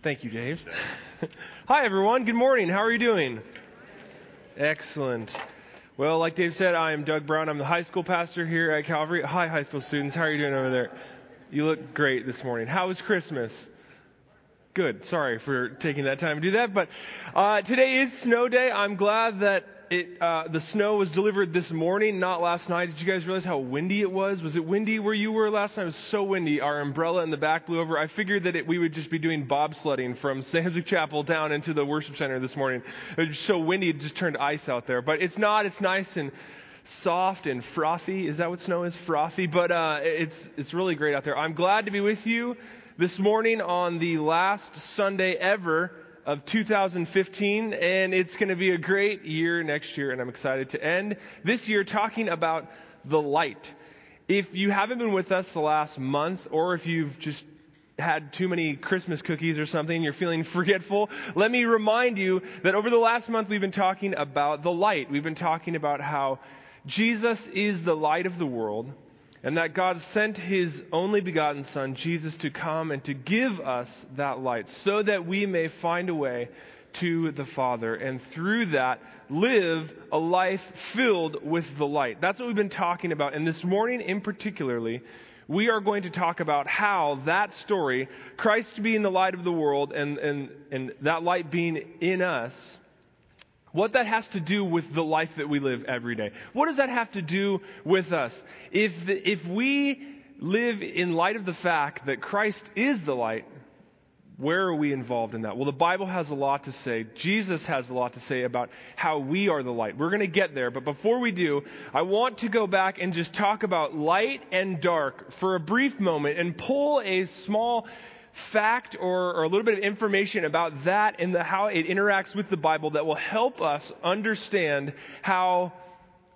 Thank you, Dave. Hi, everyone. Good morning. How are you doing? Excellent. Well, like Dave said, I am Doug Brown. I'm the high school pastor here at Calvary. Hi, high school students. How are you doing over there? You look great this morning. How was Christmas? Good. Sorry for taking that time to do that, but uh, today is snow day. I'm glad that it, uh, the snow was delivered this morning, not last night. Did you guys realize how windy it was? Was it windy where you were last night? It was so windy. Our umbrella in the back blew over. I figured that it, we would just be doing bobsledding from Samsic Chapel down into the worship center this morning. It was so windy, it just turned ice out there. But it's not. It's nice and soft and frothy. Is that what snow is? Frothy. But uh, it's it's really great out there. I'm glad to be with you this morning on the last Sunday ever of 2015, and it's going to be a great year next year, and I'm excited to end this year talking about the light. If you haven't been with us the last month, or if you've just had too many Christmas cookies or something, you're feeling forgetful, let me remind you that over the last month we've been talking about the light. We've been talking about how Jesus is the light of the world and that God sent his only begotten Son, Jesus, to come and to give us that light so that we may find a way to the Father and through that live a life filled with the light. That's what we've been talking about. And this morning in particularly, we are going to talk about how that story, Christ being the light of the world and, and, and that light being in us, what that has to do with the life that we live every day. What does that have to do with us? If, the, if we live in light of the fact that Christ is the light, where are we involved in that? Well, the Bible has a lot to say. Jesus has a lot to say about how we are the light. We're going to get there, but before we do, I want to go back and just talk about light and dark for a brief moment and pull a small fact or, or, a little bit of information about that and the, how it interacts with the Bible that will help us understand how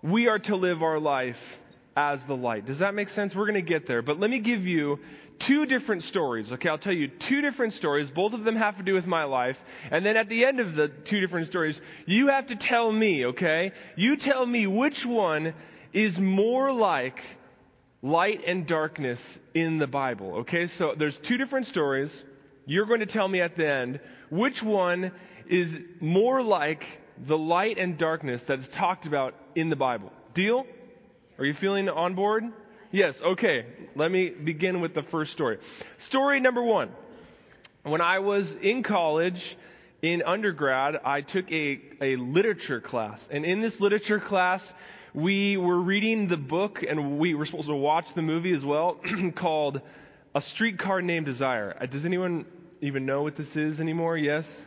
we are to live our life as the light. Does that make sense? We're going to get there. But let me give you two different stories. Okay, I'll tell you two different stories. Both of them have to do with my life. And then at the end of the two different stories, you have to tell me, okay? You tell me which one is more like light and darkness in the Bible. Okay, so there's two different stories. You're going to tell me at the end which one is more like the light and darkness that is talked about in the Bible. Deal? Are you feeling on board? Yes, okay. Let me begin with the first story. Story number one. When I was in college, in undergrad, I took a, a literature class. And in this literature class, we were reading the book and we were supposed to watch the movie as well called A Streetcar Named Desire. Uh, does anyone even know what this is anymore? Yes?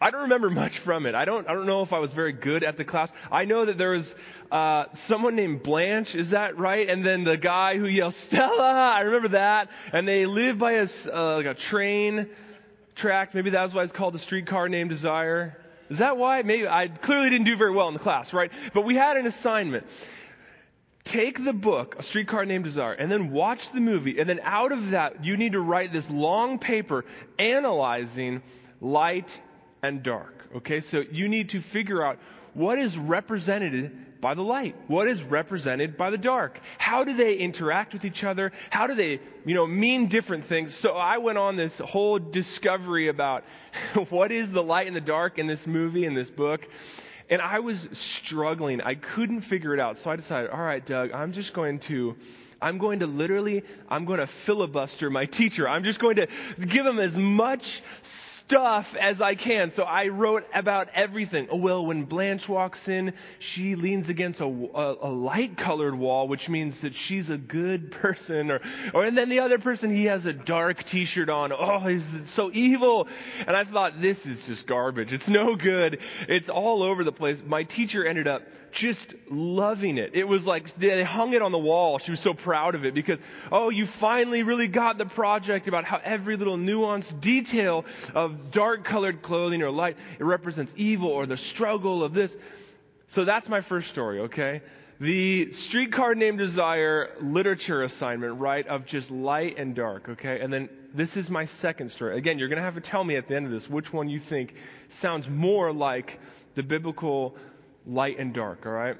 I don't remember much from it. I don't, I don't know if I was very good at the class. I know that there was uh, someone named Blanche, is that right? And then the guy who yells, Stella! I remember that. And they live by a, uh, like a train track. Maybe that's why it's called a streetcar named Desire. Is that why? Maybe I clearly didn't do very well in the class, right? But we had an assignment. Take the book, A Streetcar Named Desire, and then watch the movie, and then out of that, you need to write this long paper analyzing light and dark. Okay, so you need to figure out what is represented by the light? What is represented by the dark? How do they interact with each other? How do they, you know, mean different things? So I went on this whole discovery about what is the light and the dark in this movie, in this book. And I was struggling. I couldn't figure it out. So I decided, all right, Doug, I'm just going to I'm going to literally, I'm going to filibuster my teacher. I'm just going to give him as much stuff as I can. So I wrote about everything. Oh, well, when Blanche walks in, she leans against a, a, a light colored wall, which means that she's a good person. Or, or, and then the other person, he has a dark t-shirt on. Oh, he's so evil. And I thought, this is just garbage. It's no good. It's all over the place. My teacher ended up just loving it. It was like they hung it on the wall. She was so proud of it because, oh, you finally really got the project about how every little nuanced detail of dark colored clothing or light, it represents evil or the struggle of this. So that's my first story, okay? The streetcar named Desire literature assignment, right, of just light and dark, okay? And then this is my second story. Again, you're going to have to tell me at the end of this which one you think sounds more like the biblical light and dark, all right?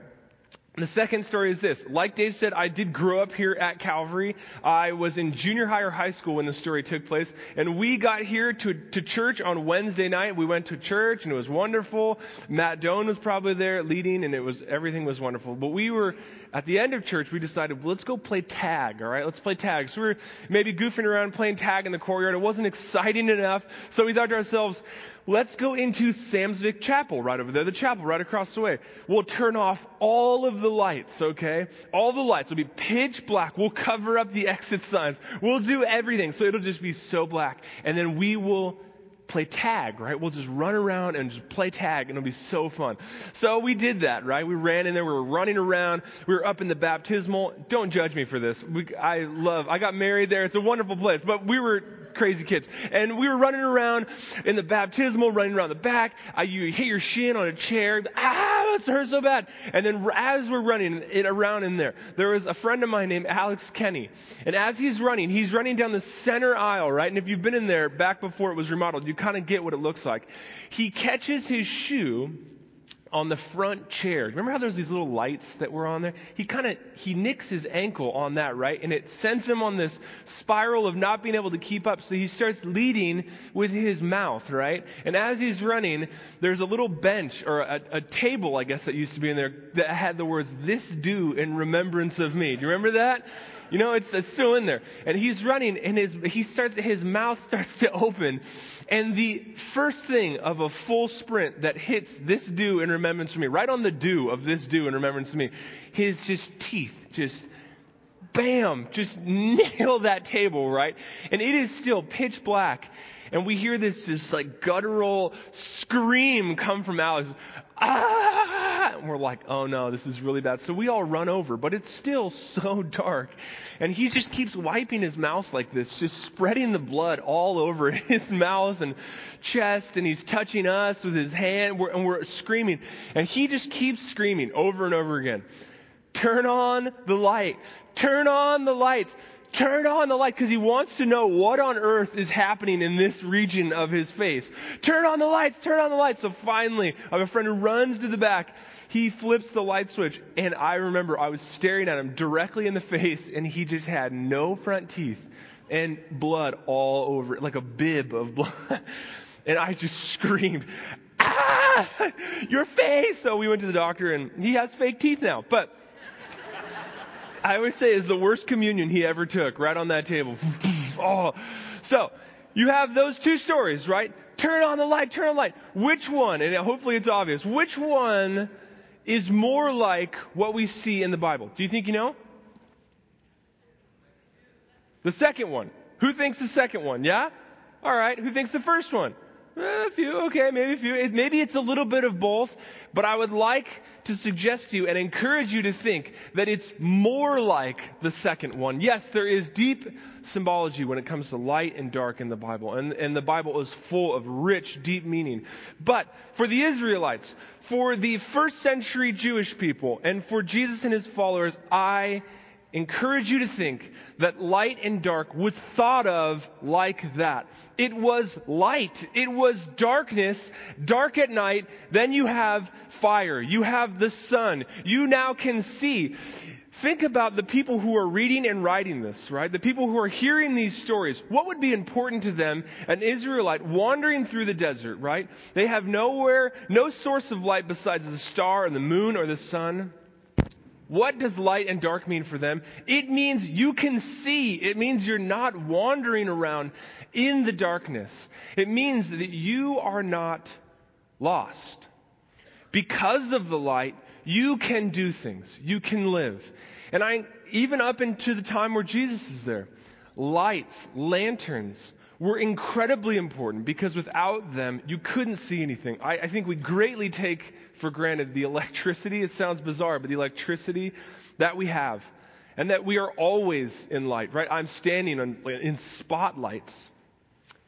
The second story is this. Like Dave said, I did grow up here at Calvary. I was in junior high or high school when the story took place. And we got here to, to church on Wednesday night. We went to church and it was wonderful. Matt Doan was probably there leading and it was, everything was wonderful. But we were, at the end of church, we decided, well, let's go play tag, alright? Let's play tag. So we were maybe goofing around playing tag in the courtyard. It wasn't exciting enough. So we thought to ourselves, let's go into Samsvik Chapel right over there, the chapel right across the way. We'll turn off all of the lights, okay? All the lights will be pitch black. We'll cover up the exit signs. We'll do everything. So it'll just be so black. And then we will play tag, right? We'll just run around and just play tag and it'll be so fun. So we did that, right? We ran in there, we were running around, we were up in the baptismal. Don't judge me for this. We, I love, I got married there. It's a wonderful place, but we were crazy kids. And we were running around in the baptismal, running around the back. I, you hit your shin on a chair. Ah, it hurts so bad. And then as we're running it around in there, there was a friend of mine named Alex Kenny. And as he's running, he's running down the center aisle, right? And if you've been in there back before it was remodeled, you kind of get what it looks like. He catches his shoe on the front chair. Remember how there's these little lights that were on there? He kind of, he nicks his ankle on that, right? And it sends him on this spiral of not being able to keep up. So he starts leading with his mouth, right? And as he's running, there's a little bench or a, a table, I guess, that used to be in there that had the words, this do in remembrance of me. Do you remember that? You know, it's, it's still in there. And he's running and his, he starts, his mouth starts to open and the first thing of a full sprint that hits this do in remembrance of me, right on the do of this do in remembrance of me, his just teeth just bam, just nail that table, right? And it is still pitch black. And we hear this just like guttural scream come from Alex. Ah! And we're like, oh no, this is really bad. So we all run over, but it's still so dark. And he just keeps wiping his mouth like this, just spreading the blood all over his mouth and chest. And he's touching us with his hand we're, and we're screaming. And he just keeps screaming over and over again. Turn on the light. Turn on the lights. Turn on the light because he wants to know what on earth is happening in this region of his face. Turn on the lights, turn on the lights. So finally, I have a friend who runs to the back he flips the light switch, and I remember I was staring at him directly in the face, and he just had no front teeth and blood all over it, like a bib of blood. and I just screamed, ah, your face. So we went to the doctor, and he has fake teeth now. But I always say is the worst communion he ever took, right on that table. oh, so you have those two stories, right? Turn on the light, turn on the light. Which one, and hopefully it's obvious, which one is more like what we see in the Bible? Do you think you know? The second one. Who thinks the second one? Yeah? All right. Who thinks the first one? Eh, a few. Okay, maybe a few. It, maybe it's a little bit of both, but I would like to suggest to you and encourage you to think that it's more like the second one. Yes, there is deep symbology when it comes to light and dark in the Bible, and, and the Bible is full of rich, deep meaning. But for the Israelites, for the first century Jewish people, and for Jesus and his followers, I encourage you to think that light and dark was thought of like that. It was light. It was darkness, dark at night. Then you have fire. You have the sun. You now can see. Think about the people who are reading and writing this, right? The people who are hearing these stories. What would be important to them, an Israelite wandering through the desert, right? They have nowhere, no source of light besides the star and the moon or the sun. What does light and dark mean for them? It means you can see. It means you're not wandering around in the darkness. It means that you are not lost. Because of the light, you can do things. You can live. And I, even up into the time where Jesus is there, lights, lanterns, were incredibly important because without them, you couldn't see anything. I, I think we greatly take for granted the electricity. It sounds bizarre, but the electricity that we have and that we are always in light, right? I'm standing on, in spotlights.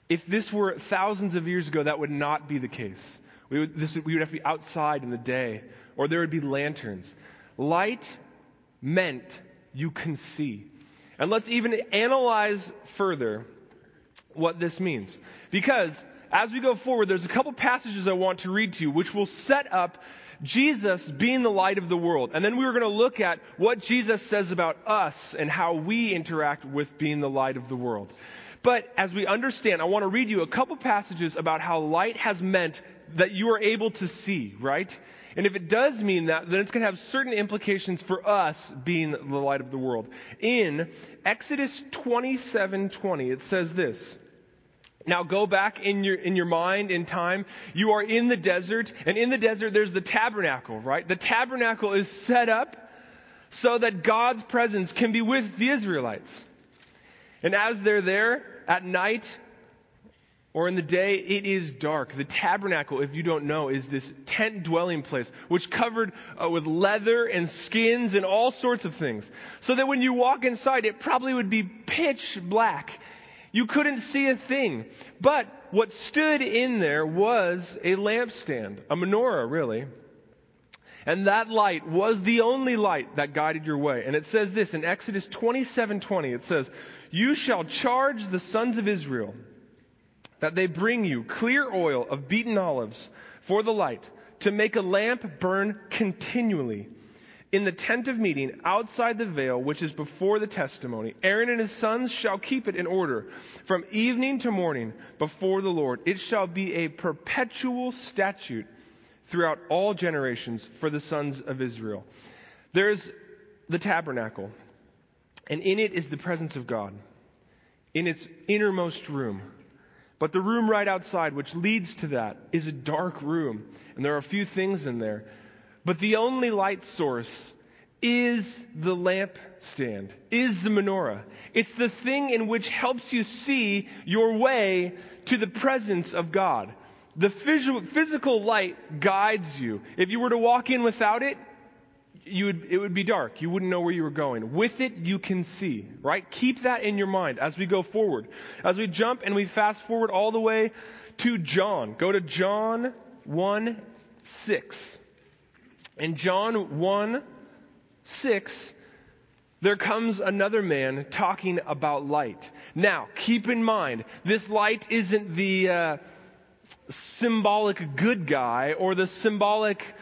If this were thousands of years ago, that would not be the case. We would, this, we would have to be outside in the day, or there would be lanterns. Light meant you can see. And let's even analyze further what this means. Because as we go forward, there's a couple passages I want to read to you which will set up Jesus being the light of the world. And then we were going to look at what Jesus says about us and how we interact with being the light of the world. But as we understand, I want to read you a couple passages about how light has meant that you are able to see, right? And if it does mean that, then it's going to have certain implications for us being the light of the world. In Exodus 27:20, it says this. Now go back in your, in your mind, in time. You are in the desert, and in the desert there's the tabernacle, right? The tabernacle is set up so that God's presence can be with the Israelites. And as they're there at night, or in the day, it is dark. The tabernacle, if you don't know, is this tent dwelling place, which covered uh, with leather and skins and all sorts of things. So that when you walk inside, it probably would be pitch black. You couldn't see a thing. But what stood in there was a lampstand, a menorah, really. And that light was the only light that guided your way. And it says this in Exodus 27:20. It says, "You shall charge the sons of Israel that they bring you clear oil of beaten olives for the light, to make a lamp burn continually. In the tent of meeting, outside the veil, which is before the testimony, Aaron and his sons shall keep it in order from evening to morning before the Lord. It shall be a perpetual statute throughout all generations for the sons of Israel. There's the tabernacle, and in it is the presence of God. In its innermost room, but the room right outside, which leads to that, is a dark room. And there are a few things in there. But the only light source is the lampstand, is the menorah. It's the thing in which helps you see your way to the presence of God. The physical light guides you. If you were to walk in without it, you would, it would be dark. You wouldn't know where you were going. With it, you can see, right? Keep that in your mind as we go forward. As we jump and we fast forward all the way to John. Go to John 1 6. In John 1 6, there comes another man talking about light. Now, keep in mind, this light isn't the uh, symbolic good guy or the symbolic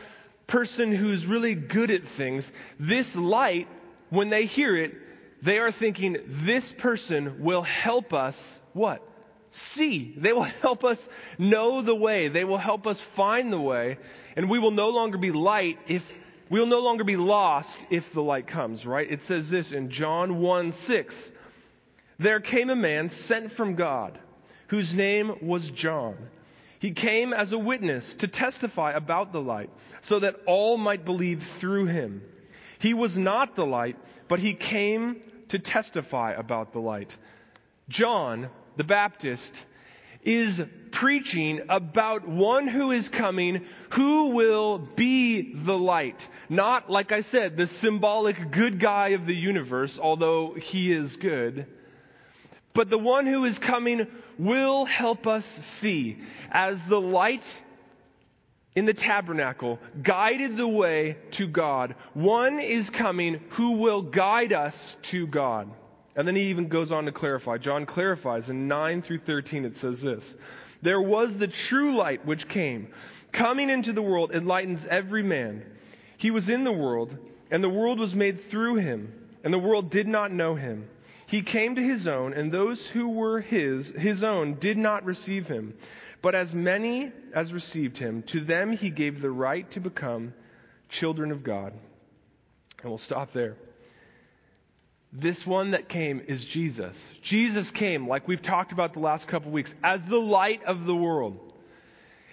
person who's really good at things, this light, when they hear it, they are thinking, this person will help us what? See. They will help us know the way. They will help us find the way. And we will no longer be light if, we will no longer be lost if the light comes, right? It says this in John 1 6. There came a man sent from God whose name was John. He came as a witness to testify about the light, so that all might believe through him. He was not the light, but he came to testify about the light. John the Baptist is preaching about one who is coming who will be the light. Not, like I said, the symbolic good guy of the universe, although he is good but the one who is coming will help us see as the light in the tabernacle guided the way to God. One is coming who will guide us to God. And then he even goes on to clarify. John clarifies in 9 through 13 it says this. There was the true light which came, coming into the world, enlightens every man. He was in the world, and the world was made through him, and the world did not know him. He came to his own, and those who were his, his own, did not receive him. But as many as received him, to them he gave the right to become children of God. And we'll stop there. This one that came is Jesus. Jesus came, like we've talked about the last couple weeks, as the light of the world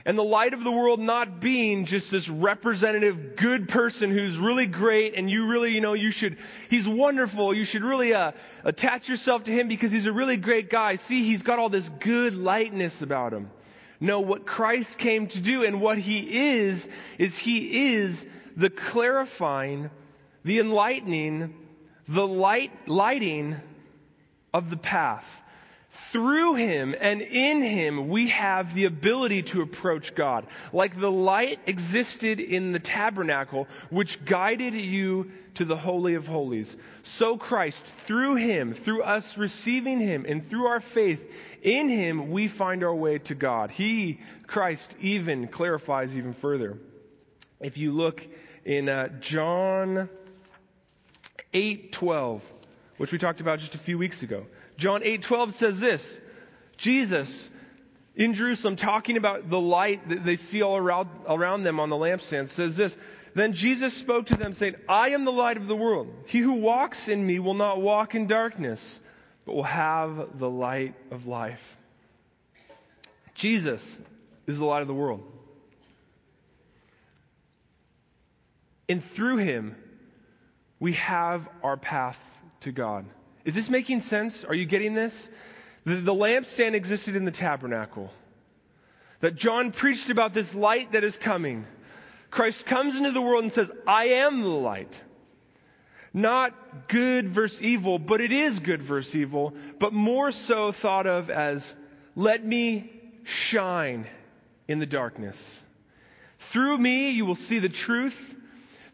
and the light of the world not being just this representative good person who's really great and you really, you know, you should, he's wonderful. You should really uh, attach yourself to him because he's a really great guy. See, he's got all this good lightness about him. No, what Christ came to do and what he is, is he is the clarifying, the enlightening, the light, lighting of the path through him and in him, we have the ability to approach God. Like the light existed in the tabernacle, which guided you to the Holy of Holies. So Christ, through him, through us receiving him, and through our faith in him, we find our way to God. He, Christ, even clarifies even further. If you look in uh, John 8:12, which we talked about just a few weeks ago. John 8:12 says this: Jesus in Jerusalem talking about the light that they see all around, around them on the lampstand says this then Jesus spoke to them, saying, I am the light of the world. He who walks in me will not walk in darkness, but will have the light of life. Jesus is the light of the world. And through him, we have our path to God. Is this making sense? Are you getting this? The, the lampstand existed in the tabernacle. That John preached about this light that is coming. Christ comes into the world and says, I am the light. Not good versus evil, but it is good versus evil, but more so thought of as, let me shine in the darkness. Through me, you will see the truth.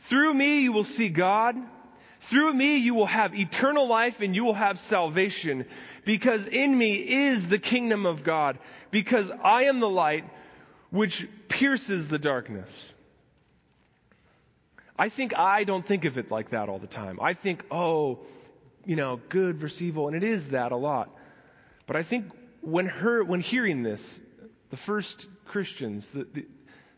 Through me, you will see God. Through me, you will have eternal life and you will have salvation because in me is the kingdom of God because I am the light which pierces the darkness. I think I don't think of it like that all the time. I think, oh, you know, good versus evil, and it is that a lot. But I think when her, when hearing this, the first Christians, the, the,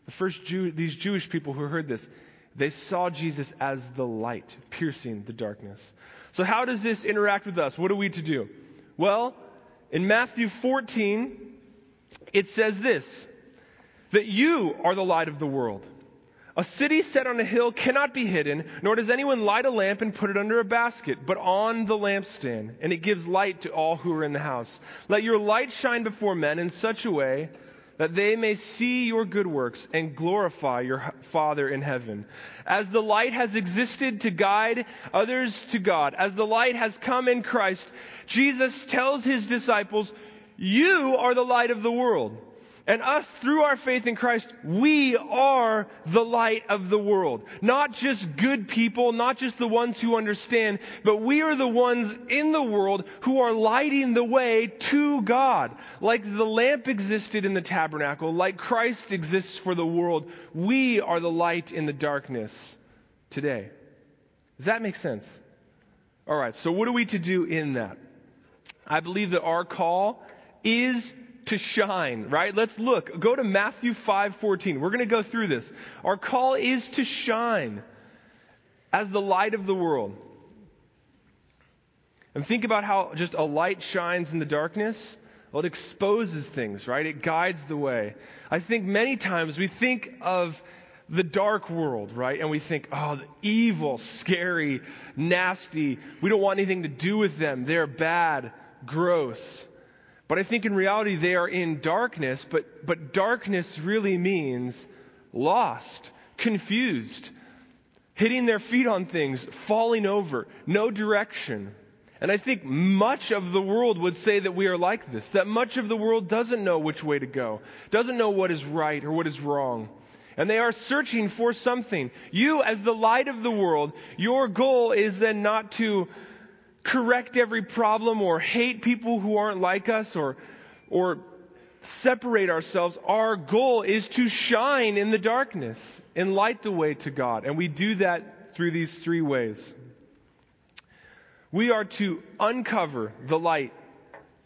the first Jew, these Jewish people who heard this, they saw Jesus as the light piercing the darkness. So how does this interact with us? What are we to do? Well, in Matthew 14, it says this, that you are the light of the world. A city set on a hill cannot be hidden, nor does anyone light a lamp and put it under a basket, but on the lampstand, and it gives light to all who are in the house. Let your light shine before men in such a way that they may see your good works and glorify your Father in heaven. As the light has existed to guide others to God, as the light has come in Christ, Jesus tells his disciples, you are the light of the world. And us, through our faith in Christ, we are the light of the world. Not just good people, not just the ones who understand, but we are the ones in the world who are lighting the way to God. Like the lamp existed in the tabernacle, like Christ exists for the world, we are the light in the darkness today. Does that make sense? Alright, so what are we to do in that? I believe that our call is to shine, right? Let's look. Go to Matthew 5:14. We're going to go through this. Our call is to shine as the light of the world. And think about how just a light shines in the darkness. Well, it exposes things, right? It guides the way. I think many times we think of the dark world, right? And we think, oh, the evil, scary, nasty. We don't want anything to do with them. They're bad, gross. But I think in reality they are in darkness, but, but darkness really means lost, confused, hitting their feet on things, falling over, no direction. And I think much of the world would say that we are like this, that much of the world doesn't know which way to go, doesn't know what is right or what is wrong. And they are searching for something. You, as the light of the world, your goal is then not to correct every problem or hate people who aren't like us or, or separate ourselves. Our goal is to shine in the darkness and light the way to God. And we do that through these three ways. We are to uncover the light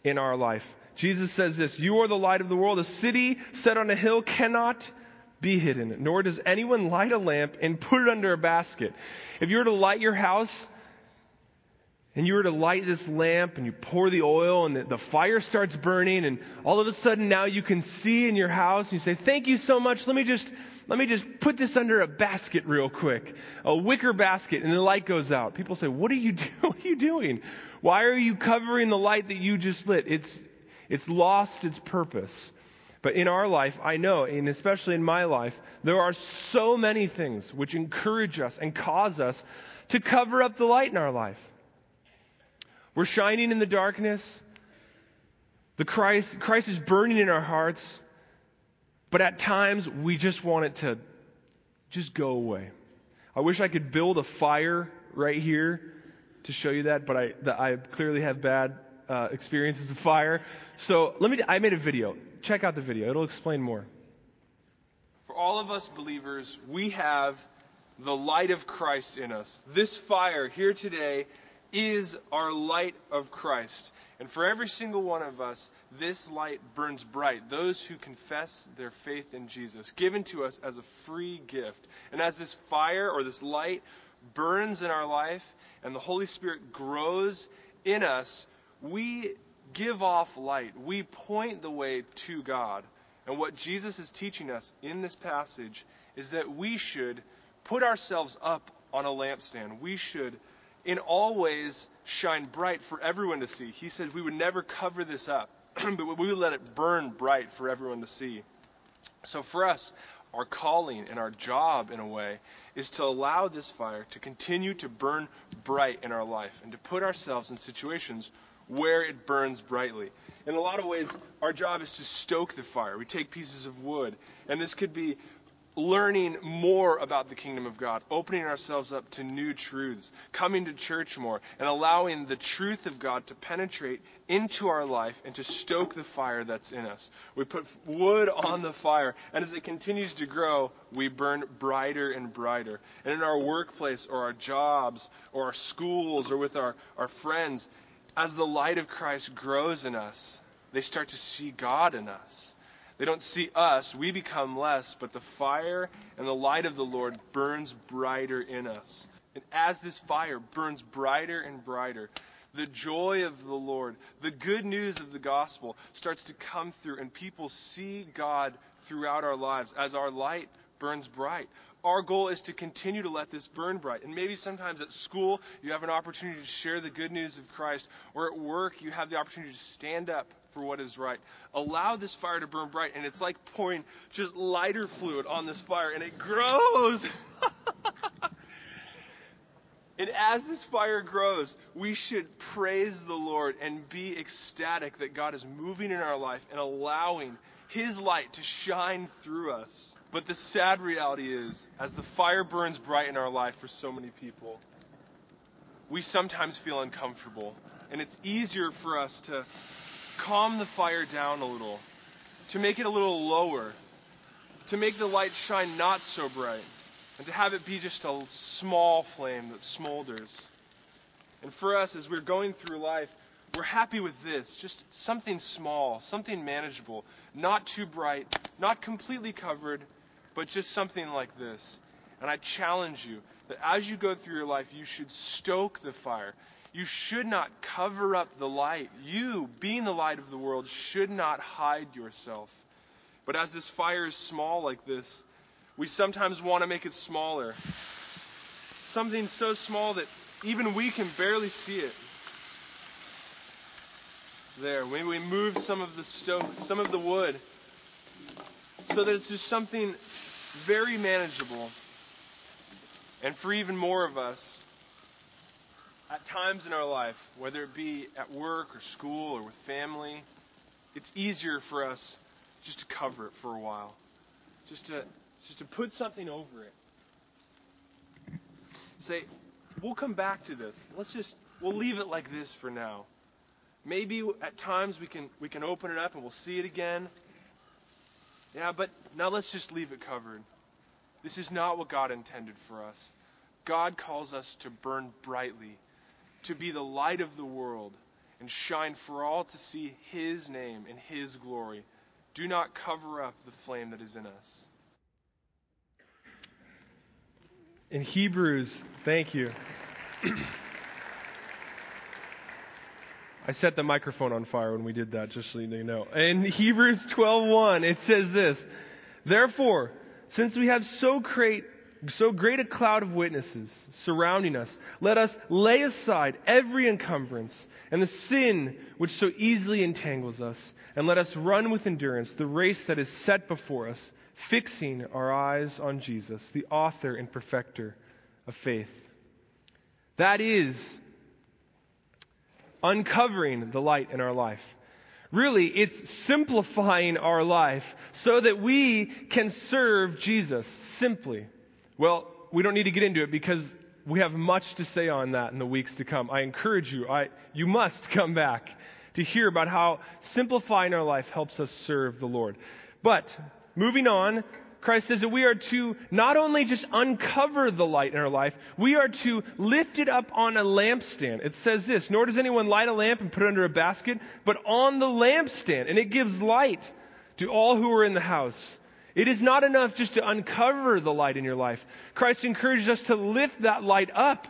in our life. Jesus says this, you are the light of the world. A city set on a hill cannot be hidden, nor does anyone light a lamp and put it under a basket. If you were to light your house, and you were to light this lamp and you pour the oil and the, the, fire starts burning and all of a sudden now you can see in your house and you say, thank you so much. Let me just, let me just put this under a basket real quick. A wicker basket and the light goes out. People say, what are you, what are you doing? Why are you covering the light that you just lit? It's, it's lost its purpose. But in our life, I know, and especially in my life, there are so many things which encourage us and cause us to cover up the light in our life. We're shining in the darkness. The Christ, Christ is burning in our hearts. But at times, we just want it to just go away. I wish I could build a fire right here to show you that, but I, the, I clearly have bad uh, experiences with fire. So let me, I made a video. Check out the video. It'll explain more. For all of us believers, we have the light of Christ in us. This fire here today is our light of Christ. And for every single one of us, this light burns bright. Those who confess their faith in Jesus, given to us as a free gift. And as this fire or this light burns in our life and the Holy Spirit grows in us, we give off light. We point the way to God. And what Jesus is teaching us in this passage is that we should put ourselves up on a lampstand. We should in all ways shine bright for everyone to see. He said we would never cover this up, but we would let it burn bright for everyone to see. So for us, our calling and our job, in a way, is to allow this fire to continue to burn bright in our life and to put ourselves in situations where it burns brightly. In a lot of ways, our job is to stoke the fire. We take pieces of wood, and this could be learning more about the kingdom of God, opening ourselves up to new truths, coming to church more, and allowing the truth of God to penetrate into our life and to stoke the fire that's in us. We put wood on the fire, and as it continues to grow, we burn brighter and brighter. And in our workplace or our jobs or our schools or with our, our friends, as the light of Christ grows in us, they start to see God in us. They don't see us, we become less, but the fire and the light of the Lord burns brighter in us. And as this fire burns brighter and brighter, the joy of the Lord, the good news of the gospel starts to come through, and people see God throughout our lives as our light burns bright. Our goal is to continue to let this burn bright. And maybe sometimes at school you have an opportunity to share the good news of Christ, or at work you have the opportunity to stand up for what is right. Allow this fire to burn bright, and it's like pouring just lighter fluid on this fire, and it grows. and as this fire grows, we should praise the Lord and be ecstatic that God is moving in our life and allowing His light to shine through us. But the sad reality is, as the fire burns bright in our life for so many people, we sometimes feel uncomfortable. And it's easier for us to calm the fire down a little, to make it a little lower, to make the light shine not so bright, and to have it be just a small flame that smolders. And for us, as we're going through life, we're happy with this, just something small, something manageable, not too bright, not completely covered, but just something like this. And I challenge you that as you go through your life, you should stoke the fire. You should not cover up the light. You, being the light of the world, should not hide yourself. But as this fire is small like this, we sometimes want to make it smaller. Something so small that even we can barely see it. There, maybe we move some of the stove, some of the wood, so that it's just something very manageable. And for even more of us, at times in our life, whether it be at work or school or with family, it's easier for us just to cover it for a while. Just to just to put something over it. Say, we'll come back to this. Let's just we'll leave it like this for now. Maybe at times we can we can open it up and we'll see it again. Yeah, but now let's just leave it covered. This is not what God intended for us. God calls us to burn brightly to be the light of the world and shine for all to see His name and His glory. Do not cover up the flame that is in us. In Hebrews, thank you. I set the microphone on fire when we did that, just so you know. In Hebrews 12:1, it says this: Therefore, since we have so great so great a cloud of witnesses surrounding us, let us lay aside every encumbrance and the sin which so easily entangles us, and let us run with endurance the race that is set before us, fixing our eyes on Jesus, the author and perfecter of faith. That is uncovering the light in our life. Really, it's simplifying our life so that we can serve Jesus simply. Well, we don't need to get into it because we have much to say on that in the weeks to come. I encourage you, I, you must come back to hear about how simplifying our life helps us serve the Lord. But moving on, Christ says that we are to not only just uncover the light in our life, we are to lift it up on a lampstand. It says this, nor does anyone light a lamp and put it under a basket, but on the lampstand, and it gives light to all who are in the house. It is not enough just to uncover the light in your life. Christ encourages us to lift that light up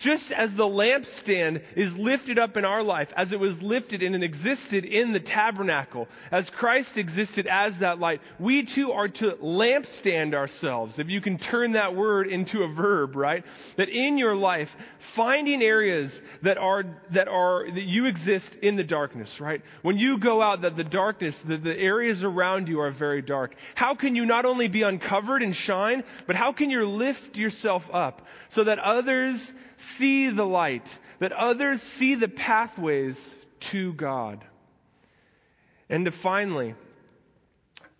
just as the lampstand is lifted up in our life, as it was lifted and existed in the tabernacle, as Christ existed as that light, we too are to lampstand ourselves. If you can turn that word into a verb, right? That in your life, finding areas that are, that are, that you exist in the darkness, right? When you go out, that the darkness, that the areas around you are very dark. How can you not only be uncovered and shine, but how can you lift yourself up so that others see the light, that others see the pathways to God. And to finally,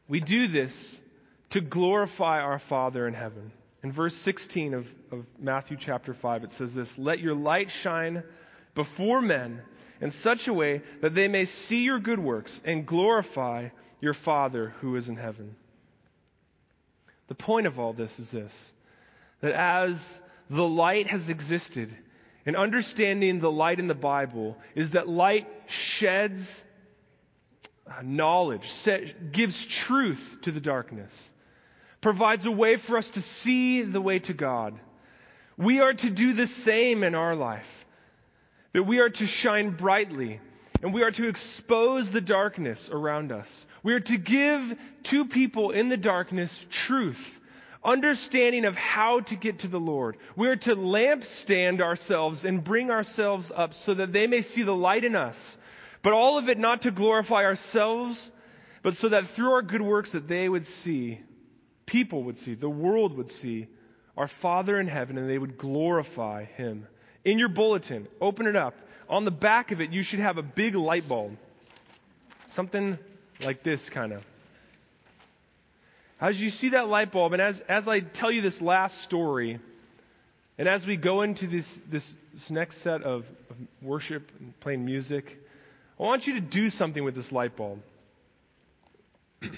we do this to glorify our Father in heaven. In verse 16 of, of Matthew chapter 5, it says this Let your light shine before men in such a way that they may see your good works and glorify your Father who is in heaven. The point of all this is this that as the light has existed. And understanding the light in the Bible is that light sheds uh, knowledge, gives truth to the darkness, provides a way for us to see the way to God. We are to do the same in our life. That we are to shine brightly and we are to expose the darkness around us. We are to give to people in the darkness truth understanding of how to get to the Lord. We are to lampstand ourselves and bring ourselves up so that they may see the light in us. But all of it not to glorify ourselves, but so that through our good works that they would see, people would see, the world would see our Father in heaven and they would glorify Him. In your bulletin, open it up. On the back of it, you should have a big light bulb. Something like this, kind of. As you see that light bulb, and as, as I tell you this last story, and as we go into this, this, this next set of, worship and playing music, I want you to do something with this light bulb. you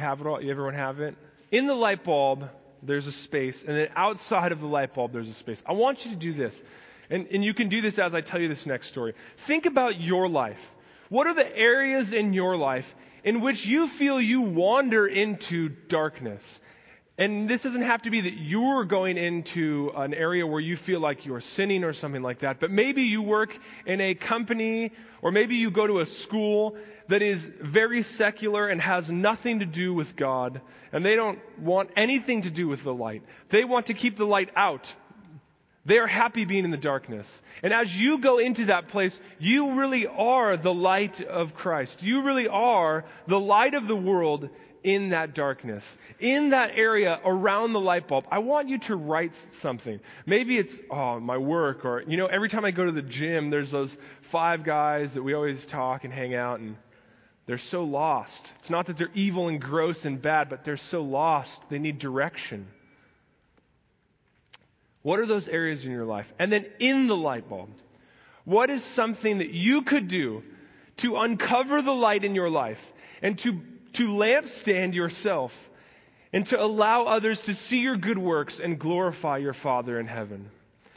have it all? You everyone have it? In the light bulb, there's a space, and then outside of the light bulb, there's a space. I want you to do this. And, and you can do this as I tell you this next story. Think about your life. What are the areas in your life in which you feel you wander into darkness? And this doesn't have to be that you're going into an area where you feel like you're sinning or something like that, but maybe you work in a company or maybe you go to a school that is very secular and has nothing to do with God, and they don't want anything to do with the light. They want to keep the light out they are happy being in the darkness. And as you go into that place, you really are the light of Christ. You really are the light of the world in that darkness, in that area around the light bulb. I want you to write something. Maybe it's, oh, my work, or, you know, every time I go to the gym, there's those five guys that we always talk and hang out, and they're so lost. It's not that they're evil and gross and bad, but they're so lost. They need direction. What are those areas in your life? And then in the light bulb, what is something that you could do to uncover the light in your life and to, to lampstand yourself and to allow others to see your good works and glorify your Father in heaven?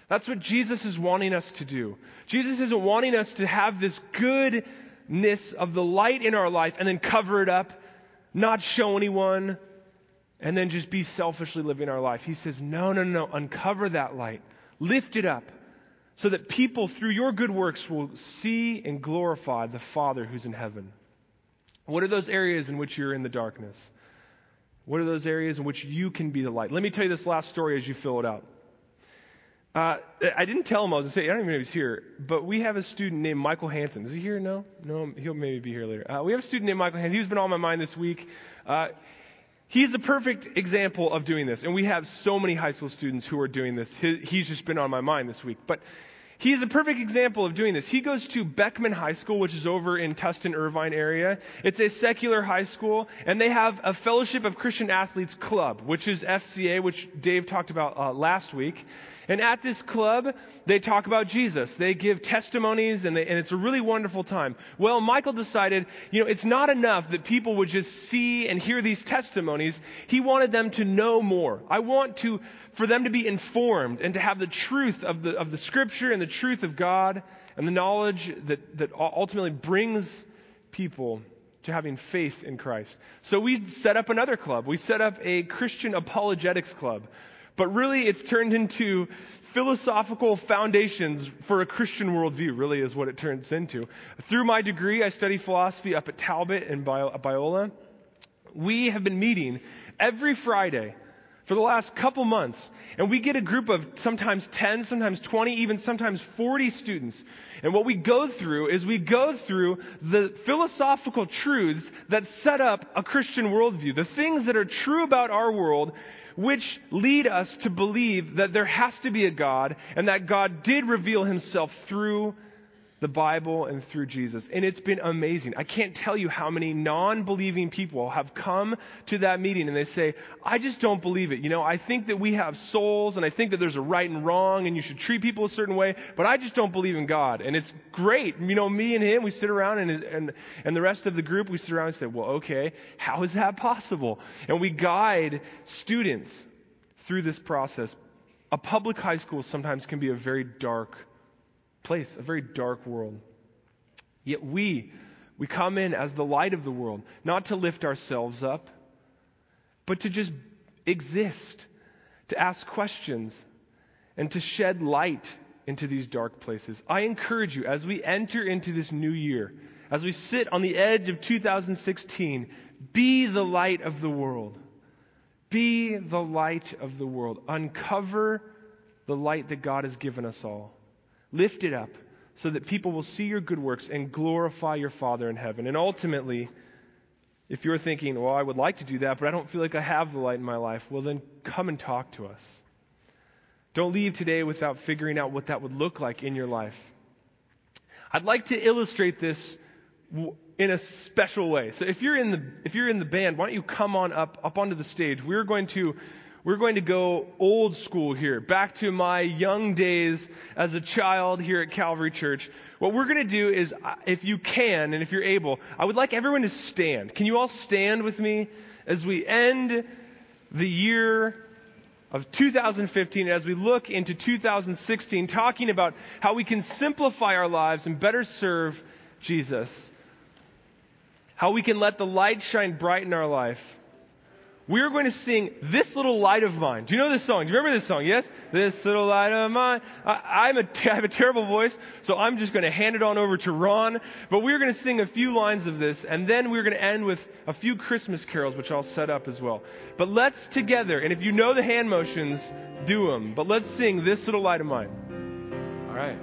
That's what Jesus is wanting us to do. Jesus isn't wanting us to have this goodness of the light in our life and then cover it up, not show anyone, and then just be selfishly living our life. He says, no, no, no, uncover that light. Lift it up so that people through your good works will see and glorify the Father who's in heaven. What are those areas in which you're in the darkness? What are those areas in which you can be the light? Let me tell you this last story as you fill it out. Uh, I didn't tell him I was going to say, I don't even know if he's here, but we have a student named Michael Hansen. Is he here? No? No, he'll maybe be here later. Uh, we have a student named Michael Hansen. He's been on my mind this week. Uh, He's a perfect example of doing this. And we have so many high school students who are doing this. He's just been on my mind this week. But he's a perfect example of doing this. He goes to Beckman High School, which is over in Tustin, Irvine area. It's a secular high school, and they have a Fellowship of Christian Athletes Club, which is FCA, which Dave talked about uh, last week. And at this club, they talk about Jesus. They give testimonies and, they, and it's a really wonderful time. Well, Michael decided, you know, it's not enough that people would just see and hear these testimonies. He wanted them to know more. I want to, for them to be informed and to have the truth of the, of the scripture and the truth of God and the knowledge that, that ultimately brings people to having faith in Christ. So we set up another club. We set up a Christian apologetics club. But really, it's turned into philosophical foundations for a Christian worldview, really, is what it turns into. Through my degree, I study philosophy up at Talbot in Biola. We have been meeting every Friday for the last couple months. And we get a group of sometimes 10, sometimes 20, even sometimes 40 students. And what we go through is we go through the philosophical truths that set up a Christian worldview, the things that are true about our world which lead us to believe that there has to be a God and that God did reveal himself through the Bible and through Jesus. And it's been amazing. I can't tell you how many non-believing people have come to that meeting and they say, I just don't believe it. You know, I think that we have souls and I think that there's a right and wrong and you should treat people a certain way, but I just don't believe in God. And it's great. You know, me and him, we sit around and, and, and the rest of the group, we sit around and say, well, okay, how is that possible? And we guide students through this process. A public high school sometimes can be a very dark place, a very dark world. Yet we, we come in as the light of the world, not to lift ourselves up, but to just exist, to ask questions, and to shed light into these dark places. I encourage you, as we enter into this new year, as we sit on the edge of 2016, be the light of the world. Be the light of the world. Uncover the light that God has given us all. Lift it up so that people will see your good works and glorify your Father in heaven. And ultimately, if you're thinking, well, I would like to do that, but I don't feel like I have the light in my life, well, then come and talk to us. Don't leave today without figuring out what that would look like in your life. I'd like to illustrate this in a special way. So if you're in the if you're in the band, why don't you come on up up onto the stage? We're going to we're going to go old school here, back to my young days as a child here at Calvary Church. What we're going to do is, uh, if you can and if you're able, I would like everyone to stand. Can you all stand with me as we end the year of 2015 and as we look into 2016, talking about how we can simplify our lives and better serve Jesus? How we can let the light shine bright in our life we are going to sing This Little Light of Mine. Do you know this song? Do you remember this song? Yes? This Little Light of Mine. I, I'm a, I have a terrible voice, so I'm just going to hand it on over to Ron. But we're going to sing a few lines of this, and then we're going to end with a few Christmas carols, which I'll set up as well. But let's together, and if you know the hand motions, do them. But let's sing This Little Light of Mine. All right.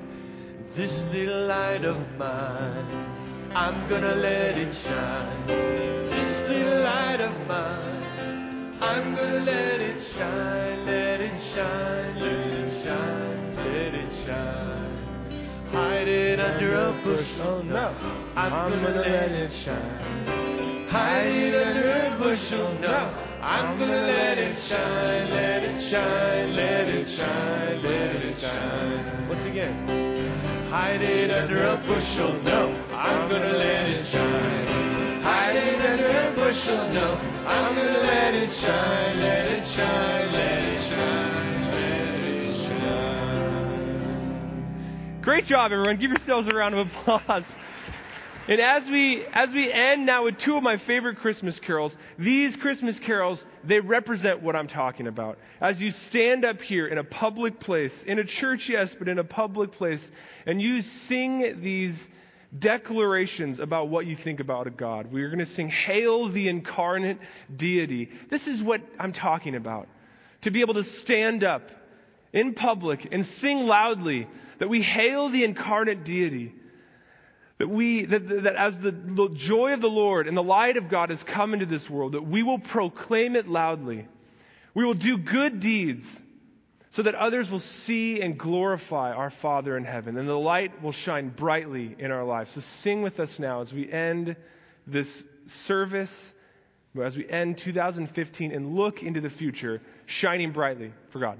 This little light of mine, I'm going to let it shine. This little light of mine. I'm gonna let it shine, let it shine, let it shine, let it shine. Hide it under a bushel, no, I'm, I'm gonna, gonna let it shine. Hide it under a bushel, no, I'm gonna let it shine, let it shine, let it shine, let it shine. Once again. Hide it under a bushel, no, I'm gonna let it shine. Hide it under a bushel, no, I'm gonna let it shine, let it shine, let it shine, let it shine. Great job, everyone. Give yourselves a round of applause. And as we, as we end now with two of my favorite Christmas carols, these Christmas carols, they represent what I'm talking about. As you stand up here in a public place, in a church, yes, but in a public place, and you sing these declarations about what you think about a God. We are going to sing Hail the Incarnate Deity. This is what I'm talking about. To be able to stand up in public and sing loudly that we hail the incarnate deity. That we, that, that as the, the joy of the Lord and the light of God has come into this world, that we will proclaim it loudly. We will do good deeds so that others will see and glorify our Father in heaven, and the light will shine brightly in our lives. So sing with us now as we end this service, as we end 2015 and look into the future, shining brightly for God.